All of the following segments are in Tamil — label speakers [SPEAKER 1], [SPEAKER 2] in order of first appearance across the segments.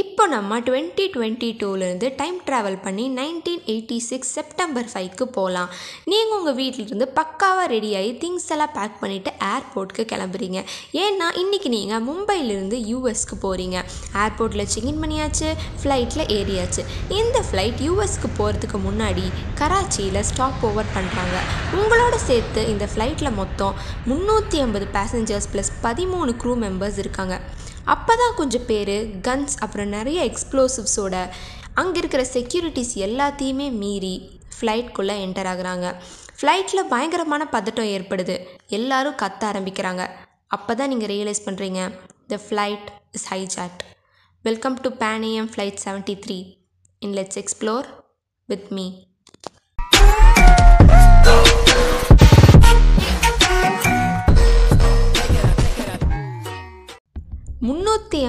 [SPEAKER 1] இப்போ நம்ம டுவெண்ட்டி டுவெண்ட்டி டூலேருந்து டைம் ட்ராவல் பண்ணி நைன்டீன் எயிட்டி சிக்ஸ் செப்டம்பர் ஃபைவ்க்கு போகலாம் நீங்கள் உங்கள் வீட்டிலிருந்து பக்காவாக ரெடியாகி திங்ஸ் எல்லாம் பேக் பண்ணிவிட்டு ஏர்போர்ட்க்கு கிளம்புறீங்க. ஏன்னா இன்றைக்கி நீங்கள் மும்பையிலேருந்து யூஎஸ்க்கு போகிறீங்க ஏர்போர்ட்டில் செக்இன் பண்ணியாச்சு ஃப்ளைட்டில் ஏறியாச்சு. இந்த ஃப்ளைட் யூஎஸ்க்கு போகிறதுக்கு முன்னாடி கராச்சியில் ஸ்டாப் ஓவர் பண்ணுறாங்க உங்களோட சேர்த்து இந்த ஃப்ளைட்டில் மொத்தம் முந்நூற்றி ஐம்பது பேசஞ்சர்ஸ் ப்ளஸ் பதிமூணு க்ரூ மெம்பர்ஸ் இருக்காங்க. அப்போ தான் கொஞ்சம் பேர் கன்ஸ் அப்புறம் நிறைய எக்ஸ்ப்ளோசிவ்ஸோட அங்கே இருக்கிற செக்யூரிட்டிஸ் எல்லாத்தையுமே மீறி ஃப்ளைட்குள்ளே என்டர் ஆகுறாங்க. ஃப்ளைட்டில் பயங்கரமான பதட்டம் ஏற்படுது. எல்லாரும் கத்த ஆரம்பிக்கிறாங்க. அப்போ தான் நீங்கள் ரியலைஸ் பண்ணுறீங்க the flight is hijacked welcome to Pan Am flight seventy three in let's explore with me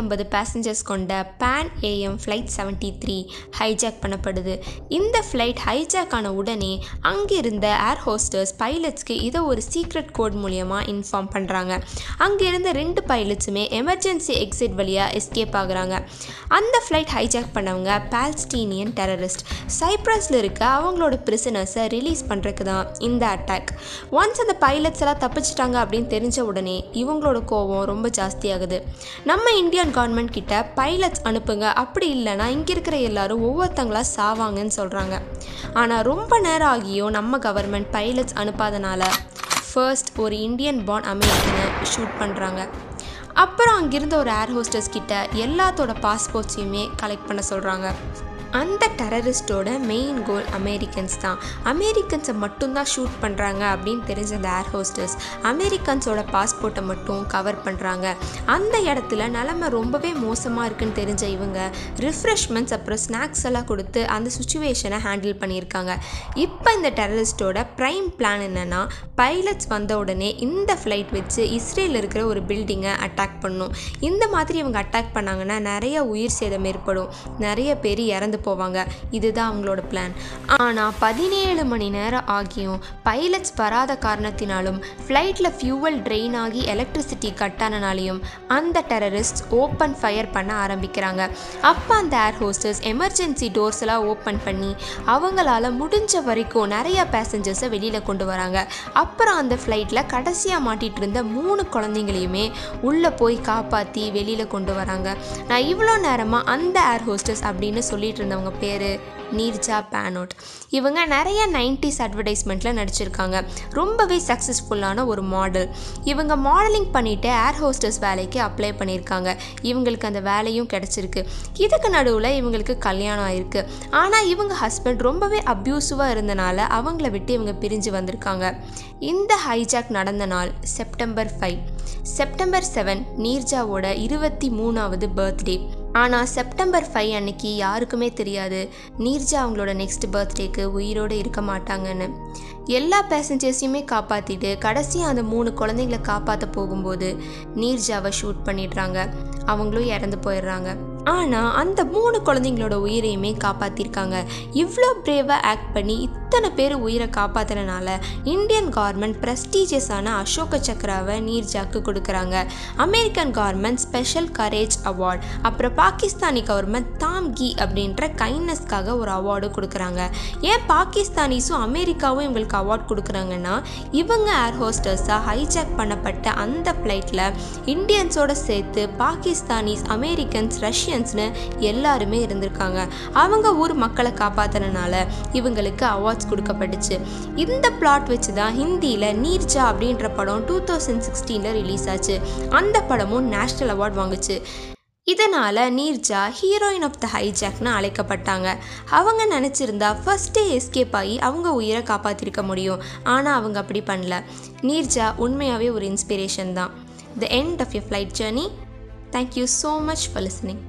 [SPEAKER 1] ஐம்பது பேசஞ்சர்ஸ் கொண்ட Pan Am flight seventy three hijack பண்ணப்படுது. இந்த ஃப்ளைட் ஹைஜாக் ஆன உடனே அங்கே இருந்த ஏர் ஹோஸ்டர்ஸ் பைலட்ஸ்க்கு இதை ஒரு சீக்ரெட் கோட் மூலியமாக இன்ஃபார்ம் பண்ணுறாங்க அங்கே இருந்த ரெண்டு பைலட்ஸுமே எமர்ஜென்சி எக்ஸிட் வழியாக எஸ்கேப் ஆகுறாங்க. அந்த ஃப்ளைட் ஹைஜாக் பண்ணவங்க பால்ஸ்டீனியன் டெரரிஸ்ட் சைப்ரஸில் இருக்க அவங்களோட பிரிசனர்ஸை ரிலீஸ் பண்ணுறதுக்கு தான் இந்த அட்டாக் ஒன்ஸ் அந்த பைலட்ஸ் எல்லாம் தப்பிச்சிட்டாங்க அப்படின்னு தெரிஞ்ச உடனே இவங்களோட கோவம் ரொம்ப ஜாஸ்தியாகுது. நம்ம இந்தியன் கவர்மெண்ட் கிட்ட பைலட்ஸ் அனுப்புங்க. அப்படி இல்லைன்னா இங்கே இருக்கிற எல்லாரும் ஒவ்வொருத்தங்களா சாவாங்கன்னு சொல்கிறாங்க ஆனால் ரொம்ப நேரம் ஆகியும் நம்ம கவர்மெண்ட் பைலட்ஸ் அனுப்பாதனால ஃபர்ஸ்ட் ஒரு இந்தியன் பார்ன் அமெரிக்கனை ஷூட் பண்ணுறாங்க அப்புறம் அங்கிருந்த ஒரு ஏர் ஹோஸ்டர்ஸ் கிட்ட எல்லாத்தோட பாஸ்போர்ட்ஸையுமே கலெக்ட் பண்ண சொல்கிறாங்க அந்த டெரரிஸ்டோட மெயின் கோல் அமெரிக்கன்ஸ் தான். அமெரிக்கன்ஸை மட்டும்தான் ஷூட் பண்ணுறாங்க அப்படின்னு தெரிஞ்ச அந்த ஏர் ஹோஸ்டர்ஸ் அமெரிக்கன்ஸோட பாஸ்போர்ட்டை மட்டும் கவர் பண்ணுறாங்க அந்த இடத்துல நிலமை ரொம்பவே மோசமாக இருக்குன்னு தெரிஞ்ச இவங்க ரிஃப்ரெஷ்மெண்ட்ஸ் அப்புறம் ஸ்நாக்ஸ் எல்லாம் கொடுத்து அந்த சுச்சுவேஷனை ஹேண்டில் பண்ணியிருக்காங்க. இப்போ இந்த டெரரிஸ்டோட ப்ரைம் பிளான் என்னென்னா பைலட்ஸ் வந்த உடனே இந்த ஃப்ளைட் வச்சு இஸ்ரேலில் இருக்கிற ஒரு பில்டிங்கை அட்டாக் பண்ணும். இந்த மாதிரி இவங்க அட்டாக் பண்ணாங்கன்னா நிறைய உயிர் சேதம் ஏற்படும். நிறைய பேர் இறந்து போவாங்க. இதுதான் அவங்களோட பிளான் ஆனால் பதினேழு மணி நேரம் ஆகியும் பைலட்ஸ் வராத காரணத்தினாலும் ஃப்ளைட்டில் ஃபியூவல் ட்ரெயின் ஆகி எலக்ட்ரிசிட்டி கட் ஆனனாலையும் அந்த டெரரிஸ்ட் ஓப்பன் ஃபயர் பண்ண ஆரம்பிக்கிறாங்க. அப்போ அந்த ஏர் ஹோஸ்டர்ஸ் எமர்ஜென்சி டோர்ஸ் எல்லாம் ஓப்பன் பண்ணி அவங்களால முடிஞ்ச வரைக்கும் நிறைய பேசஞ்சர்ஸை வெளியில் கொண்டு வராங்க. அப்புறம் அந்த ஃப்ளைட்டில் கடைசியாக மாட்டிகிட்டு இருந்த மூணு குழந்தைங்களையுமே உள்ளே போய் காப்பாற்றி வெளியில் கொண்டு வராங்க. நான் இவ்வளோ நேரமாக அந்த ஏர் ஹோஸ்டர்ஸ் அப்படின்னு சொல்லிட்டு இருந்தவங்க பேர் நீர்ஜா பேனோட். இவங்க நிறைய நைன்டிஸ் அட்வர்டைஸ்மெண்ட்டில் நடிச்சிருக்காங்க. ரொம்பவே சக்ஸஸ்ஃபுல்லான ஒரு மாடல் இவங்க மாடலிங் பண்ணிவிட்டு ஏர் ஹோஸ்டர்ஸ் வேலைக்கு அப்ளை பண்ணியிருக்காங்க. இவங்களுக்கு அந்த வேலையும் கிடச்சிருக்கு. இதுக்கு நடுவில் இவங்களுக்கு கல்யாணம் ஆயிருக்கு. ஆனால் இவங்க ஹஸ்பண்ட் ரொம்பவே அப்யூசிவாக இருந்தனால அவங்கள விட்டு இவங்க பிரிஞ்சு வந்திருக்காங்க. இந்த ஹைஜாக் நடந்த நாள் செப்டம்பர் ஃபைவ் செப்டம்பர் செவன் நீர்ஜாவோட இருபத்தி மூணாவது பர்த்டே ஆனால் செப்டம்பர் ஃபைவ் அன்னைக்கு யாருக்குமே தெரியாது. நீர்ஜா அவங்களோட நெக்ஸ்ட் பர்த்டேக்கு உயிரோடு இருக்க மாட்டாங்கன்னு. எல்லா பேசஞ்சர்ஸையுமே காப்பாற்றிட்டு கடைசியாக அந்த மூணு குழந்தைங்கள காப்பாற்ற போகும்போது நீர்ஜாவை ஷூட் பண்ணிடுறாங்க. அவங்களும் இறந்து போயிடுறாங்க. ஆனால் அந்த மூணு குழந்தைங்களோட உயிரையுமே காப்பாற்றிருக்காங்க இவ்வளோ பிரேவாக ஆக்ட் பண்ணி இத்தனை பேர் உயிரை காப்பாற்றுறனால இந்தியன் கவர்மெண்ட் ப்ரெஸ்டீஜியஸான அசோக சக்ராவை நீர்ஜாக்கு கொடுக்குறாங்க. American government special courage award அப்புறம் பாகிஸ்தானி கவர்மெண்ட் தாம் கி அப்படின்ற கைண்ட்னஸ்க்காக ஒரு அவார்டு கொடுக்குறாங்க. ஏன் பாகிஸ்தானிஸும் அமெரிக்காவும் இவங்களுக்கு அவார்ட் கொடுக்குறாங்கன்னா இவங்க ஏர் ஹோஸ்டர்ஸாக ஹைஜாக் பண்ணப்பட்ட அந்த ஃப்ளைட்டில் இந்தியன்ஸோட சேர்த்து பாகிஸ்தானிஸ் அமெரிக்கன்ஸ் ரஷ்யன்ஸ்னு எல்லாருமே இருந்திருக்காங்க. அவங்க ஊர் மக்களை காப்பாற்றினால இவங்களுக்கு அவார்ட்ஸ் கொடுக்கப்பட்டுச்சு. இந்த பிளாட் வச்சு தான் ஹிந்தியில் நீர்ஜா அப்படின்ற படம் டூ தௌசண்ட் சிக்ஸ்டீனில் ரிலீஸ் ஆச்சு. அந்த படமும் நேஷ்னல் அவார்ட் வாங்குச்சு. இதனால் நீர்ஜா ஹீரோயின் ஆஃப் த ஹைஜாக்னு அழைக்கப்பட்டாங்க. அவங்க நினச்சிருந்தா ஃபஸ்ட்டே எஸ்கேப் ஆகி அவங்க உயிரை காப்பாற்றிருக்க முடியும். ஆனால் அவங்க அப்படி பண்ணல. நீர்ஜா உண்மையாகவே ஒரு இன்ஸ்பிரேஷன் தான். The end of your flight journey thank you so much for listening